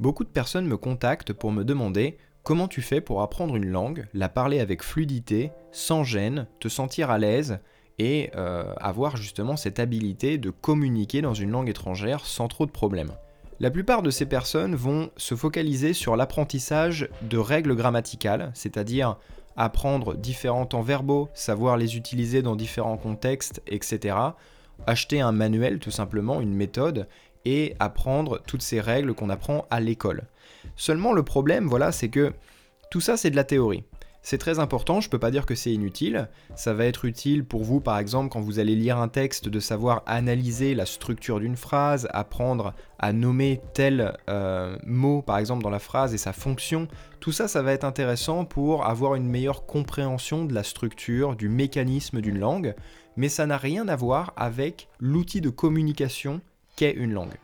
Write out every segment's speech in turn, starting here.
Beaucoup de personnes me contactent pour me demander comment tu fais pour apprendre une langue, la parler avec fluidité, sans gêne, te sentir à l'aise et euh, avoir justement cette habilité de communiquer dans une langue étrangère sans trop de problèmes. La plupart de ces personnes vont se focaliser sur l'apprentissage de règles grammaticales, c'est-à-dire apprendre différents temps verbaux, savoir les utiliser dans différents contextes, etc. Acheter un manuel tout simplement, une méthode, et apprendre toutes ces règles qu'on apprend à l'école. Seulement le problème, voilà, c'est que tout ça c'est de la théorie. C'est très important, je ne peux pas dire que c'est inutile. Ça va être utile pour vous, par exemple, quand vous allez lire un texte, de savoir analyser la structure d'une phrase, apprendre à nommer tel euh, mot, par exemple, dans la phrase et sa fonction. Tout ça, ça va être intéressant pour avoir une meilleure compréhension de la structure, du mécanisme d'une langue, mais ça n'a rien à voir avec l'outil de communication qu'est une langue.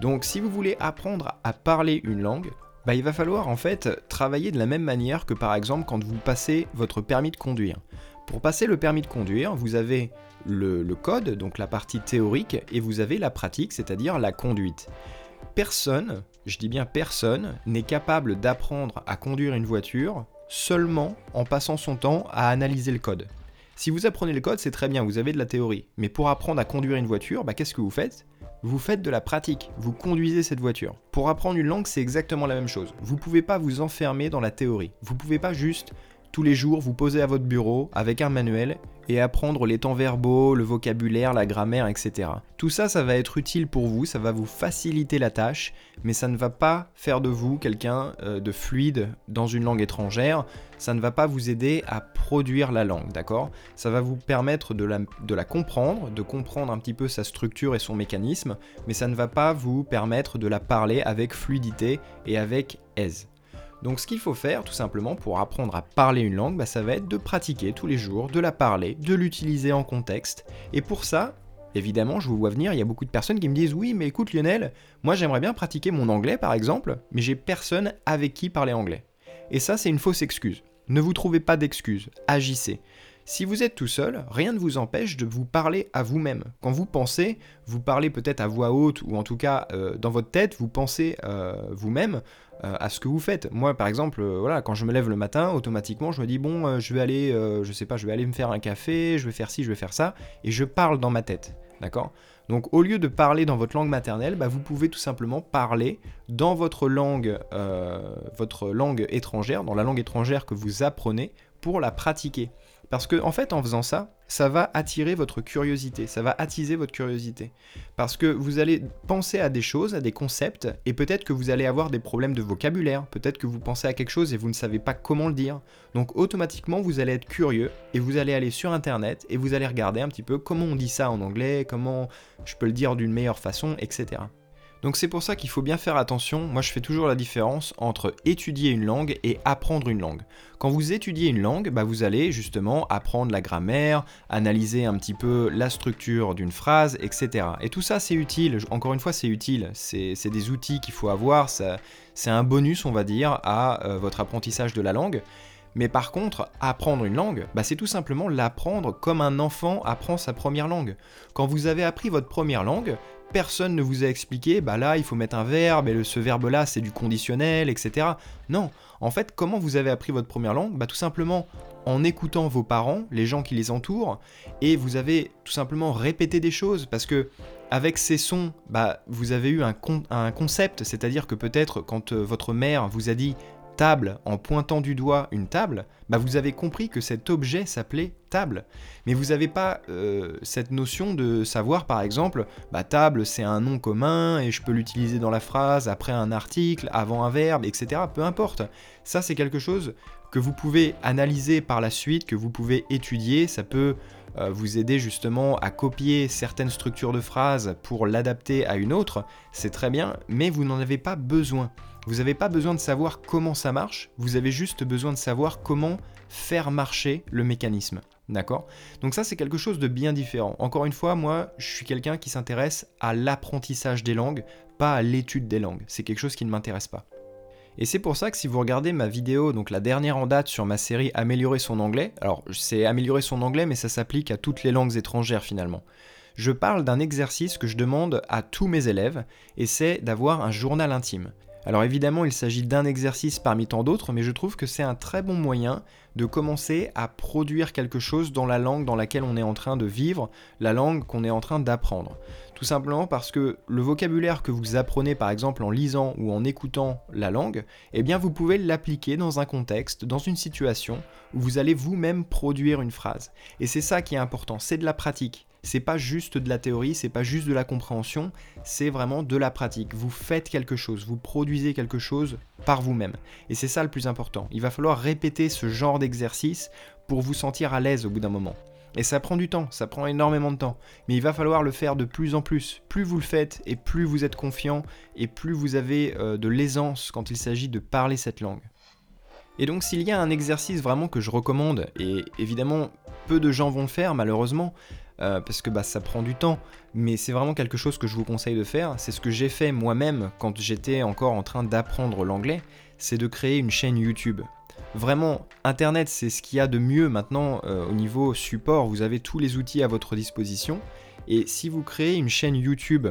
Donc si vous voulez apprendre à parler une langue, bah, il va falloir en fait travailler de la même manière que par exemple quand vous passez votre permis de conduire. Pour passer le permis de conduire, vous avez le, code, donc la partie théorique, et vous avez la pratique, c'est-à-dire la conduite. Personne, je dis bien personne, n'est capable d'apprendre à conduire une voiture seulement en passant son temps à analyser le code. Si vous apprenez le code, c'est très bien, vous avez de la théorie. Mais pour apprendre à conduire une voiture, bah, qu'est-ce que vous faites? Vous faites de la pratique, vous conduisez cette voiture. Pour apprendre une langue, c'est exactement la même chose. Vous ne pouvez pas vous enfermer dans la théorie. Vous ne pouvez pas juste tous les jours vous poser à votre bureau avec un manuel et apprendre les temps verbaux, le vocabulaire, la grammaire, etc. Tout ça, ça va être utile pour vous, ça va vous faciliter la tâche, mais ça ne va pas faire de vous quelqu'un euh, de fluide dans une langue étrangère, ça ne va pas vous aider à produire la langue, d'accord? Ça va vous permettre de la, de la comprendre, de comprendre un petit peu sa structure et son mécanisme, mais ça ne va pas vous permettre de la parler avec fluidité et avec aise. Donc ce qu'il faut faire tout simplement pour apprendre à parler une langue, bah, ça va être de pratiquer tous les jours, de la parler, de l'utiliser en contexte. Et pour ça, évidemment, je vous vois venir, il y a beaucoup de personnes qui me disent oui mais écoute Lionel, moi j'aimerais bien pratiquer mon anglais par exemple, mais j'ai personne avec qui parler anglais. Et ça c'est une fausse excuse. Ne vous trouvez pas d'excuses, agissez. Si vous êtes tout seul, rien ne vous empêche de vous parler à vous-même. Quand vous pensez, vous parlez peut-être à voix haute ou en tout cas euh, dans votre tête, vous pensez euh, vous-même à ce que vous faites. Moi, par exemple, voilà, quand je me lève le matin, automatiquement, je me dis bon, je vais aller, je sais pas, je vais aller me faire un café, je vais faire ci, je vais faire ça, et je parle dans ma tête, d'accord? Donc au lieu de parler dans votre langue maternelle, bah, vous pouvez tout simplement parler dans votre langue, votre langue étrangère, dans la langue étrangère que vous apprenez pour la pratiquer. Parce que en fait, en faisant ça, ça va attirer votre curiosité, ça va attiser votre curiosité. Parce que vous allez penser à des choses, à des concepts, et peut-être que vous allez avoir des problèmes de vocabulaire, peut-être que vous pensez à quelque chose et vous ne savez pas comment le dire. Donc automatiquement, vous allez être curieux et vous allez aller sur Internet et vous allez regarder un petit peu comment on dit ça en anglais, comment je peux le dire d'une meilleure façon, etc. Donc c'est pour ça qu'il faut bien faire attention, moi je fais toujours la différence entre étudier une langue et apprendre une langue. Quand vous étudiez une langue, bah, vous allez justement apprendre la grammaire, analyser un petit peu la structure d'une phrase, etc. Et tout ça c'est utile, encore une fois c'est utile, c'est des outils qu'il faut avoir, c'est un bonus on va dire à euh, votre apprentissage de la langue. Mais par contre, apprendre une langue, bah, c'est tout simplement l'apprendre comme un enfant apprend sa première langue. Quand vous avez appris votre première langue, personne ne vous a expliqué, bah là il faut mettre un verbe, et ce verbe là c'est du conditionnel, etc. Non, en fait comment vous avez appris votre première langue? Bah tout simplement en écoutant vos parents, les gens qui les entourent, et vous avez tout simplement répété des choses, parce que avec ces sons, bah, vous avez eu un, concept, c'est-à-dire que peut-être quand euh, votre mère vous a dit table en pointant du doigt une table, bah vous avez compris que cet objet s'appelait table. Mais vous n'avez pas euh, cette notion de savoir par exemple, bah table c'est un nom commun et je peux l'utiliser dans la phrase, après un article, avant un verbe, etc. Peu importe. Ça c'est quelque chose que vous pouvez analyser par la suite, que vous pouvez étudier, ça peut euh, vous aider justement à copier certaines structures de phrases pour l'adapter à une autre, c'est très bien, mais vous n'en avez pas besoin. Vous n'avez pas besoin de savoir comment ça marche, vous avez juste besoin de savoir comment faire marcher le mécanisme. D'accord? Donc ça c'est quelque chose de bien différent. Encore une fois, moi je suis quelqu'un qui s'intéresse à l'apprentissage des langues, pas à l'étude des langues. C'est quelque chose qui ne m'intéresse pas. Et c'est pour ça que si vous regardez ma vidéo, donc la dernière en date sur ma série Améliorer son anglais, alors c'est améliorer son anglais mais ça s'applique à toutes les langues étrangères finalement. Je parle d'un exercice que je demande à tous mes élèves et c'est d'avoir un journal intime. Alors évidemment, il s'agit d'un exercice parmi tant d'autres, mais je trouve que c'est un très bon moyen de commencer à produire quelque chose dans la langue dans laquelle on est en train de vivre, la langue qu'on est en train d'apprendre. Tout simplement parce que le vocabulaire que vous apprenez par exemple en lisant ou en écoutant la langue, eh bien vous pouvez l'appliquer dans un contexte, dans une situation où vous allez vous-même produire une phrase. Et c'est ça qui est important, c'est de la pratique c'est pas juste de la théorie, c'est pas juste de la compréhension, c'est vraiment de la pratique. Vous faites quelque chose, vous produisez quelque chose par vous-même. Et c'est ça le plus important. Il va falloir répéter ce genre d'exercice pour vous sentir à l'aise au bout d'un moment. Et ça prend du temps, ça prend énormément de temps. Mais il va falloir le faire de plus en plus. Plus vous le faites et plus vous êtes confiant et plus vous avez euh, de l'aisance quand il s'agit de parler cette langue. Et donc s'il y a un exercice vraiment que je recommande, et évidemment peu de gens vont le faire malheureusement, euh, parce que bah, ça prend du temps, mais c'est vraiment quelque chose que je vous conseille de faire. C'est ce que j'ai fait moi-même quand j'étais encore en train d'apprendre l'anglais, c'est de créer une chaîne YouTube. Vraiment, Internet, c'est ce qu'il y a de mieux maintenant euh, au niveau support. Vous avez tous les outils à votre disposition. Et si vous créez une chaîne YouTube,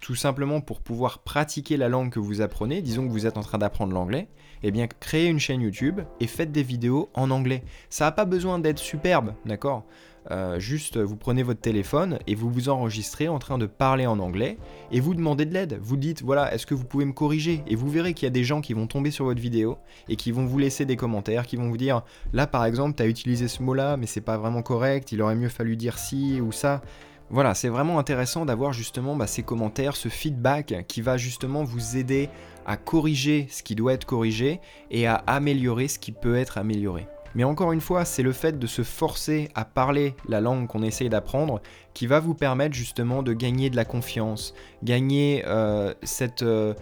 tout simplement pour pouvoir pratiquer la langue que vous apprenez, disons que vous êtes en train d'apprendre l'anglais, eh bien créez une chaîne YouTube et faites des vidéos en anglais. Ça n'a pas besoin d'être superbe, d'accord? Euh, juste vous prenez votre téléphone et vous vous enregistrez en train de parler en anglais et vous demandez de l'aide. Vous dites voilà, est-ce que vous pouvez me corriger? Et vous verrez qu'il y a des gens qui vont tomber sur votre vidéo et qui vont vous laisser des commentaires, qui vont vous dire là par exemple, tu as utilisé ce mot-là, mais c'est pas vraiment correct, il aurait mieux fallu dire ci ou ça. Voilà, c'est vraiment intéressant d'avoir justement bah, ces commentaires, ce feedback qui va justement vous aider à corriger ce qui doit être corrigé et à améliorer ce qui peut être amélioré. Mais encore une fois, c'est le fait de se forcer à parler la langue qu'on essaye d'apprendre qui va vous permettre justement de gagner de la confiance, gagner euh, cette, euh,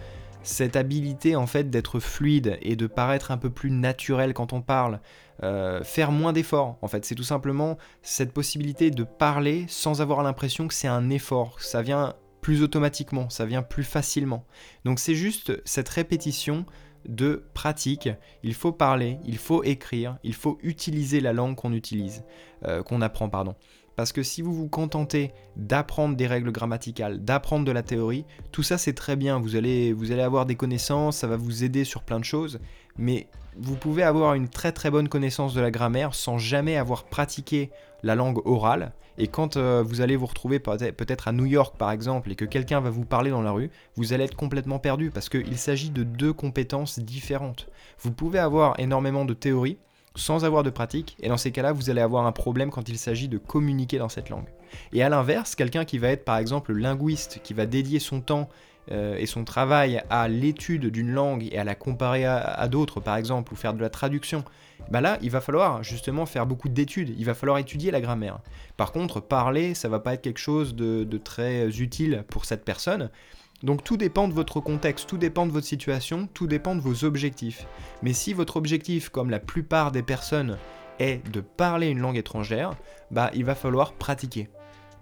cette habilité en fait d'être fluide et de paraître un peu plus naturel quand on parle. Euh, faire moins d'efforts en fait. C'est tout simplement cette possibilité de parler sans avoir l'impression que c'est un effort. Ça vient plus automatiquement ça vient plus facilement. Donc c'est juste cette répétition de pratique. Il faut parler, il faut écrire, il faut utiliser la langue qu'on utilise, euh, qu'on apprend, pardon. Parce que si vous vous contentez d'apprendre des règles grammaticales, d'apprendre de la théorie, tout ça c'est très bien, vous allez, vous allez avoir des connaissances, ça va vous aider sur plein de choses, mais vous pouvez avoir une très très bonne connaissance de la grammaire sans jamais avoir pratiqué la langue orale, et quand euh, vous allez vous retrouver peut-être à New York par exemple et que quelqu'un va vous parler dans la rue, vous allez être complètement perdu parce qu'il s'agit de deux compétences différentes. Vous pouvez avoir énormément de théorie sans avoir de pratique et dans ces cas-là vous allez avoir un problème quand il s'agit de communiquer dans cette langue. Et à l'inverse, quelqu'un qui va être par exemple linguiste, qui va dédier son temps euh, et son travail à l'étude d'une langue et à la comparer à d'autres par exemple ou faire de la traduction, bah là, il va falloir justement faire beaucoup d'études, il va falloir étudier la grammaire. Par contre, parler, ça va pas être quelque chose de, très utile pour cette personne. Donc tout dépend de votre contexte, tout dépend de votre situation, tout dépend de vos objectifs. Mais si votre objectif, comme la plupart des personnes, est de parler une langue étrangère, bah il va falloir pratiquer.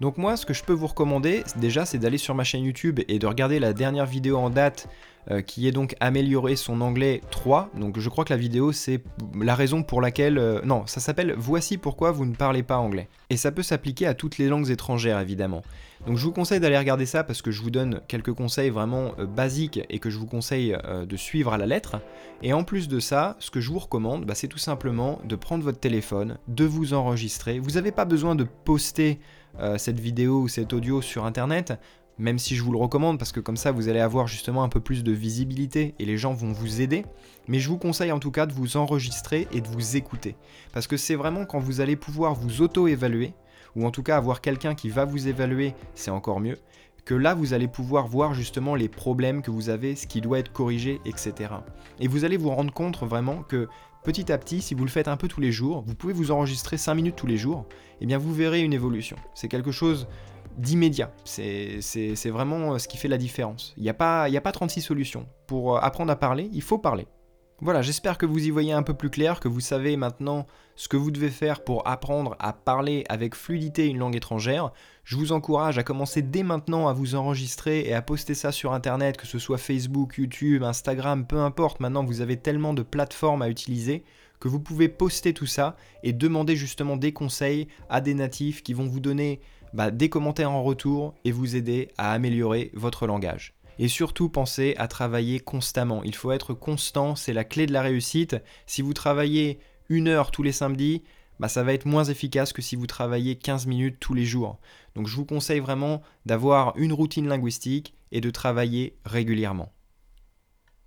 Donc moi, ce que je peux vous recommander, déjà, c'est d'aller sur ma chaîne YouTube et de regarder la dernière vidéo en date euh, qui est donc améliorer son anglais 3. Donc je crois que la vidéo c'est la raison pour laquelle... Euh, non, ça s'appelle Voici pourquoi vous ne parlez pas anglais. Et ça peut s'appliquer à toutes les langues étrangères évidemment. Donc je vous conseille d'aller regarder ça parce que je vous donne quelques conseils vraiment euh, basiques et que je vous conseille de suivre à la lettre. Et en plus de ça, ce que je vous recommande, bah, c'est tout simplement de prendre votre téléphone, de vous enregistrer. Vous n'avez pas besoin de poster cette vidéo ou cet audio sur internet même si je vous le recommande parce que comme ça vous allez avoir justement un peu plus de visibilité et les gens vont vous aider. Mais je vous conseille en tout cas de vous enregistrer et de vous écouter. Parce que c'est vraiment quand vous allez pouvoir vous auto-évaluer, ou en tout cas avoir quelqu'un qui va vous évaluer, c'est encore mieux, que là vous allez pouvoir voir justement les problèmes que vous avez, ce qui doit être corrigé, etc. Et vous allez vous rendre compte vraiment que petit à petit, si vous le faites un peu tous les jours, vous pouvez vous enregistrer 5 minutes tous les jours, et eh bien vous verrez une évolution. C'est quelque chose d'immédiat. C'est vraiment euh, ce qui fait la différence. Il n'y a, pas, a pas 36 solutions. Pour euh, apprendre à parler, il faut parler. Voilà, j'espère que vous y voyez un peu plus clair, que vous savez maintenant ce que vous devez faire pour apprendre à parler avec fluidité une langue étrangère. Je vous encourage à commencer dès maintenant à vous enregistrer et à poster ça sur Internet, que ce soit Facebook, YouTube, Instagram, peu importe. Maintenant, vous avez tellement de plateformes à utiliser que vous pouvez poster tout ça et demander justement des conseils à des natifs qui vont vous donner bah, des commentaires en retour et vous aider à améliorer votre langage. Et surtout pensez à travailler constamment. Il faut être constant, c'est la clé de la réussite. Si vous travaillez une heure tous les samedis, bah, ça va être moins efficace que si vous travaillez 15 minutes tous les jours. Donc je vous conseille vraiment d'avoir une routine linguistique et de travailler régulièrement.